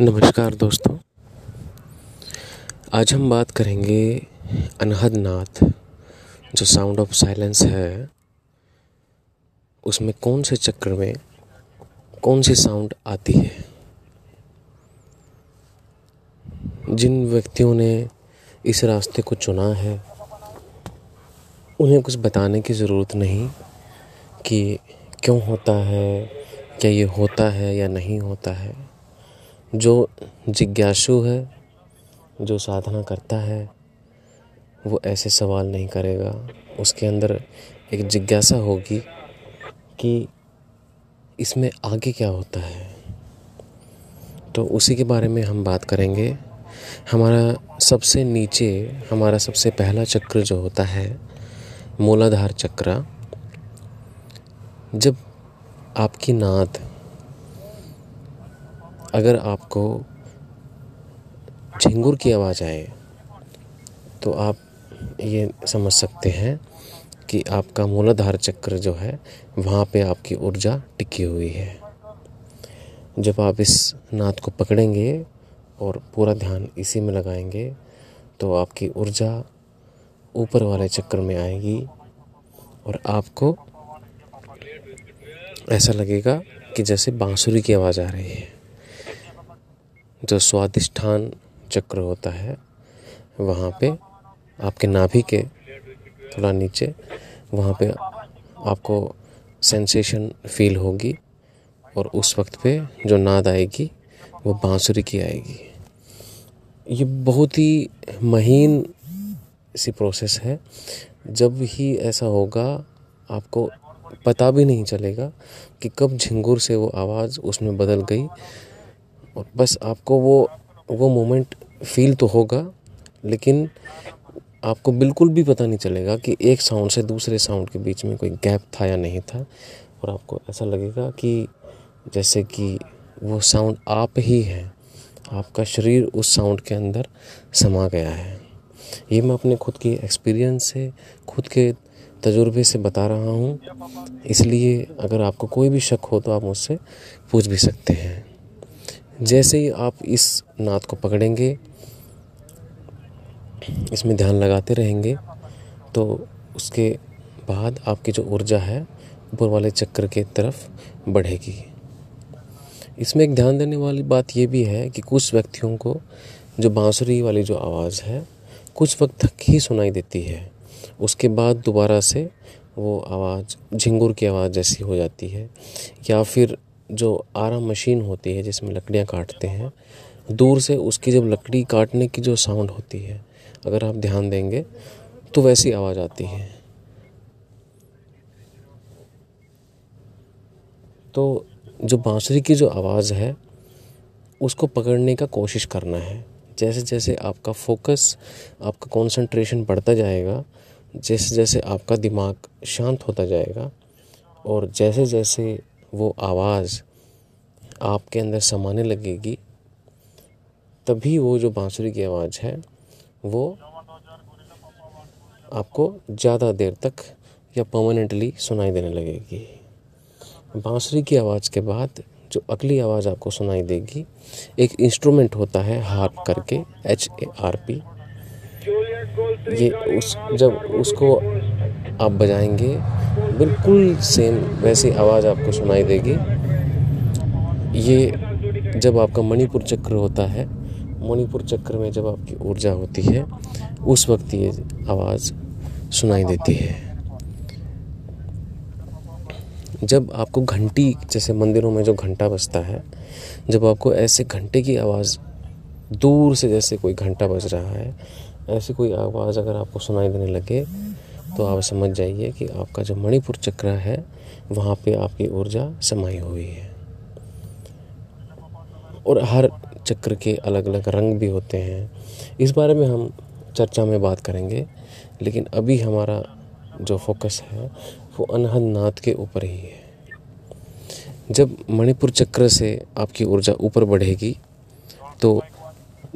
नमस्कार दोस्तों। आज हम बात करेंगे अनहद नाथ जो साउंड ऑफ़ साइलेंस है, उसमें कौन से चक्र में कौन सी साउंड आती है? जिन व्यक्तियों ने इस रास्ते को चुना है, उन्हें कुछ बताने की ज़रूरत नहीं कि क्यों होता है क्या ये होता है या नहीं होता है? जो जिज्ञासु है, जो साधना करता है, वो ऐसे सवाल नहीं करेगा। उसके अंदर एक जिज्ञासा होगी कि इसमें आगे क्या होता है। तो उसी के बारे में हम बात करेंगे। हमारा सबसे नीचे, हमारा सबसे पहला चक्र जो होता है, मूलाधार चक्र। जब आपकी नात अगर आपको झिंगुर की आवाज़ आए तो आप ये समझ सकते हैं कि आपका मूलाधार चक्र जो है, वहाँ पे आपकी ऊर्जा टिकी हुई है। जब आप इस नाद को पकड़ेंगे और पूरा ध्यान इसी में लगाएँगे तो आपकी ऊर्जा ऊपर वाले चक्र में आएगी और आपको ऐसा लगेगा कि जैसे बांसुरी की आवाज़ आ रही है। जो स्वादिष्ठान चक्र होता है, वहाँ पे आपके नाभि के थोड़ा नीचे, वहाँ पे आपको सेंसेशन फील होगी और उस वक्त पे जो नाद आएगी, वो बांसुरी की आएगी। ये बहुत ही महीन सी प्रोसेस है। जब ही ऐसा होगा, आपको पता भी नहीं चलेगा कि कब झिंगुर से वो आवाज़ उसमें बदल गई। और बस आपको वो वो मोमेंट फील तो होगा, लेकिन आपको बिल्कुल भी पता नहीं चलेगा कि एक साउंड से दूसरे साउंड के बीच में कोई गैप था या नहीं था। और आपको ऐसा लगेगा कि जैसे कि वो साउंड आप ही हैं, आपका शरीर उस साउंड के अंदर समा गया है। ये मैं अपने खुद की एक्सपीरियंस से, खुद के तजुर्बे से बता रहा हूँ। इसलिए अगर आपको कोई भी शक हो तो आप मुझसे पूछ भी सकते हैं। जैसे ही आप इस नात को पकड़ेंगे, इसमें ध्यान लगाते रहेंगे तो उसके बाद आपकी जो ऊर्जा है, ऊपर वाले चक्र के तरफ़ बढ़ेगी। इसमें एक ध्यान देने वाली बात ये भी है कि कुछ व्यक्तियों को जो बांसुरी वाली जो आवाज़ है, कुछ वक्त तक ही सुनाई देती है। उसके बाद दोबारा से वो आवाज़, झिंगुर की आवाज़ जैसी हो जाती है। या फिर जो आरा मशीन होती है जिसमें लकड़ियाँ काटते हैं, दूर से उसकी जब लकड़ी काटने की जो साउंड होती है, अगर आप ध्यान देंगे तो वैसी आवाज़ आती है। तो जो बांसुरी की जो आवाज़ है, उसको पकड़ने का कोशिश करना है। जैसे जैसे आपका फोकस आपका कंसंट्रेशन बढ़ता जाएगा जैसे जैसे आपका दिमाग शांत होता जाएगा और जैसे जैसे वो आवाज़ आपके अंदर समाने लगेगी, तभी वो जो बांसुरी की आवाज़ है, वो आपको ज़्यादा देर तक या परमानेंटली सुनाई देने लगेगी। बांसुरी की आवाज़ के बाद जो अगली आवाज़ आपको सुनाई देगी, एक इंस्ट्रूमेंट होता है हार्प करके एच ए आर पी ये उस, जब उसको आप बजाएँगे, बिल्कुल सेम वैसी आवाज़ आपको सुनाई देगी। ये जब आपका मणिपुर चक्र होता है, मणिपुर चक्र में जब आपकी ऊर्जा होती है, उस वक्त ये आवाज़ सुनाई देती है। जब आपको घंटी, जैसे मंदिरों में जो घंटा बजता है, जब आपको ऐसे घंटे की आवाज़, दूर से जैसे कोई घंटा बज रहा है ऐसी कोई आवाज़ अगर आपको सुनाई देने लगे तो आप समझ जाइए कि आपका जो मणिपुर चक्र है, वहाँ पे आपकी ऊर्जा समाई हुई है। और हर चक्र के अलग अलग रंग भी होते हैं। इस बारे में हम चर्चा में बात करेंगे, लेकिन अभी हमारा जो फोकस है, वो अनहद नाथ के ऊपर ही है। जब मणिपुर चक्र से आपकी ऊर्जा ऊपर बढ़ेगी तो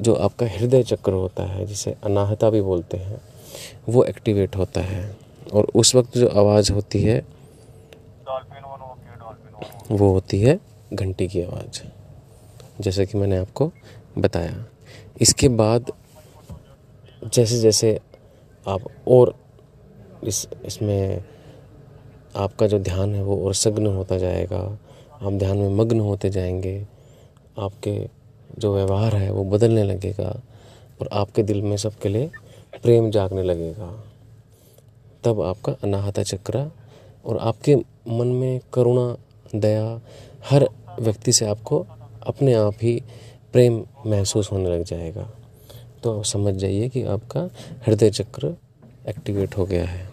जो आपका हृदय चक्र होता है, जिसे अनाहता भी बोलते हैं, वो एक्टिवेट होता है। और उस वक्त जो आवाज़ होती है, वो होती है घंटी की आवाज़, जैसे कि मैंने आपको बताया। इसके बाद जैसे जैसे आप और इस, इसमें आपका जो ध्यान है, वो और सघन होता जाएगा। आप ध्यान में मग्न होते जाएँगे। आपके जो व्यवहार है वो बदलने लगेगा और आपके दिल में सबके लिए प्रेम जागने लगेगा। तब आपका अनाहता चक्र और आपके मन में करुणा, दया हर व्यक्ति से आपको अपने आप ही प्रेम महसूस होने लग जाएगा। तो आप समझ जाइए कि आपका हृदय चक्र एक्टिवेट हो गया है।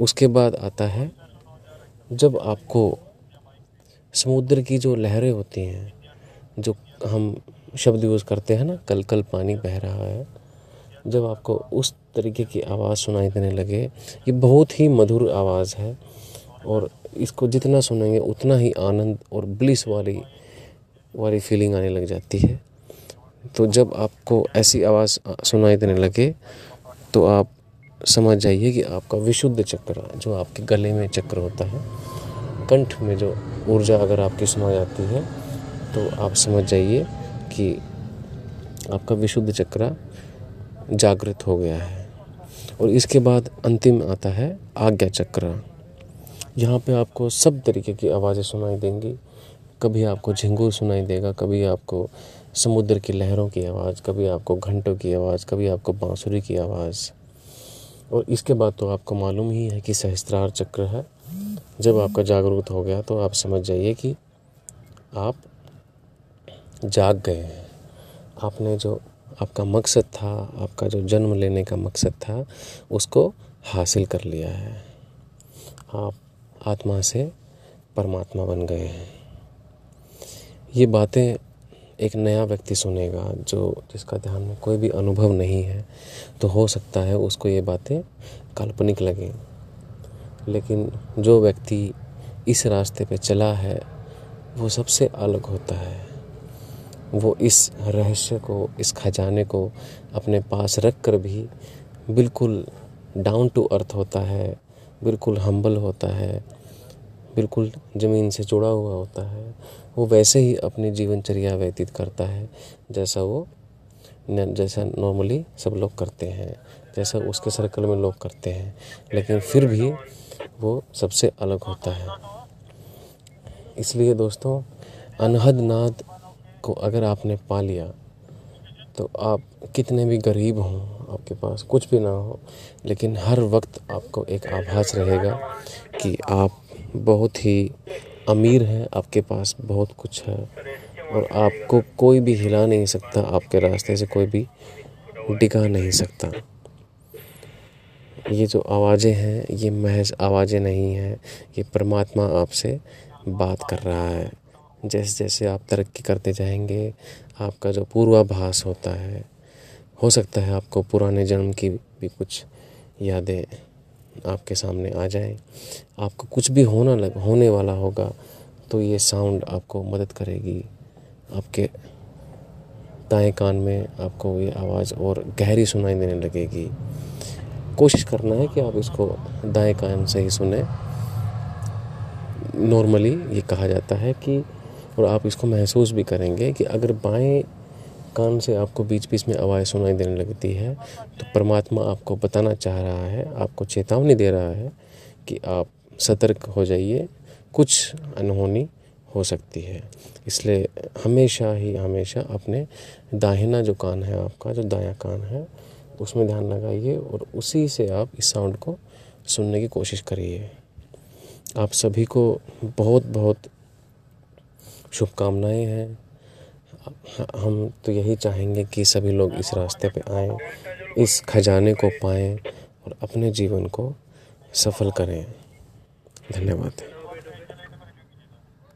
उसके बाद आता है, जब आपको समुद्र की जो लहरें होती हैं, जो हम शब्द यूज़ करते हैं ना कल कल पानी बह रहा है। जब आपको उस तरीके की आवाज़ सुनाई देने लगे, ये बहुत ही मधुर आवाज़ है और इसको जितना सुनेंगे, उतना ही आनंद और ब्लिस वाली वाली फीलिंग आने लग जाती है। तो जब आपको ऐसी आवाज़ सुनाई देने लगे तो आप समझ जाइए कि आपका विशुद्ध चक्र, जो आपके गले में चक्र होता है, कंठ में जो ऊर्जा अगर आपकी समा जाती है तो आप समझ जाइए कि आपका विशुद्ध चक्र जागृत हो गया है। और इसके बाद अंतिम आता है आज्ञा चक्र। यहाँ पे आपको सब तरीके की आवाज़ें सुनाई देंगी। कभी आपको झिंगूर सुनाई देगा, कभी आपको समुद्र की लहरों की आवाज़, कभी आपको घंटों की आवाज़, कभी आपको बांसुरी की आवाज़। और इसके बाद तो आपको मालूम ही है कि सहस्त्रार चक्र है। जब आपका जागरूक हो गया तो आप समझ जाइए कि आप जाग गए हैं। आपने जो, आपका मकसद था, आपका जो जन्म लेने का मकसद था, उसको हासिल कर लिया है। आप आत्मा से परमात्मा बन गए हैं। ये बातें एक नया व्यक्ति सुनेगा जो, जिसका ध्यान में कोई भी अनुभव नहीं है तो हो सकता है उसको ये बातें काल्पनिक लगें। लेकिन जो व्यक्ति इस रास्ते पे चला है, वो सबसे अलग होता है। वो इस रहस्य को, इस खजाने को अपने पास रख कर भी बिल्कुल डाउन टू अर्थ होता है, बिल्कुल हम्बल होता है, बिल्कुल ज़मीन से जुड़ा हुआ होता है। वो वैसे ही अपनी जीवनचर्या व्यतीत करता है, जैसा वो जैसा नॉर्मली सब लोग करते हैं, जैसा उसके सर्कल में लोग करते हैं। लेकिन फिर भी वो सबसे अलग होता है। इसलिए दोस्तों, अनहद नाद को अगर आपने पा लिया तो आप कितने भी गरीब हों आपके पास, कुछ भी ना हो, लेकिन हर वक्त आपको एक आभास रहेगा कि आप बहुत ही अमीर हैं, आपके पास बहुत कुछ है, और आपको कोई भी हिला नहीं सकता, आपके रास्ते से कोई भी डिगा नहीं सकता। ये जो आवाज़ें हैं, ये महज आवाज़ें नहीं हैं, ये परमात्मा आपसे बात कर रहा है। जैसे जैसे आप तरक्की करते जाएँगे, आपका जो पूर्वाभास होता है, हो सकता है आपको पुराने जन्म की भी कुछ यादें आपके सामने आ जाएँ। आपको कुछ भी होना लग, होने वाला होगा तो ये साउंड आपको मदद करेगी। आपके दाएँ कान में आपको ये आवाज़ और गहरी सुनाई देने लगेगी। कोशिश करना है कि आप इसको दाएँ कान से ही सुने। नॉर्मली ये कहा जाता है कि और आप इसको महसूस भी करेंगे कि अगर बाएँ कान से आपको बीच बीच में आवाज़ सुनाई देने लगती है तो परमात्मा आपको बताना चाह रहा है, आपको चेतावनी दे रहा है कि आप सतर्क हो जाइए, कुछ अनहोनी हो सकती है। इसलिए हमेशा ही, हमेशा अपने दाहिना जो कान है आपका, जो दाया कान है, उसमें ध्यान लगाइए और उसी से आप इस साउंड को सुनने की कोशिश करिए। आप सभी को बहुत बहुत शुभकामनाएँ हैं। हम तो यही चाहेंगे कि सभी लोग इस रास्ते पे आएँ, इस खजाने को पाएँ और अपने जीवन को सफल करें। धन्यवाद।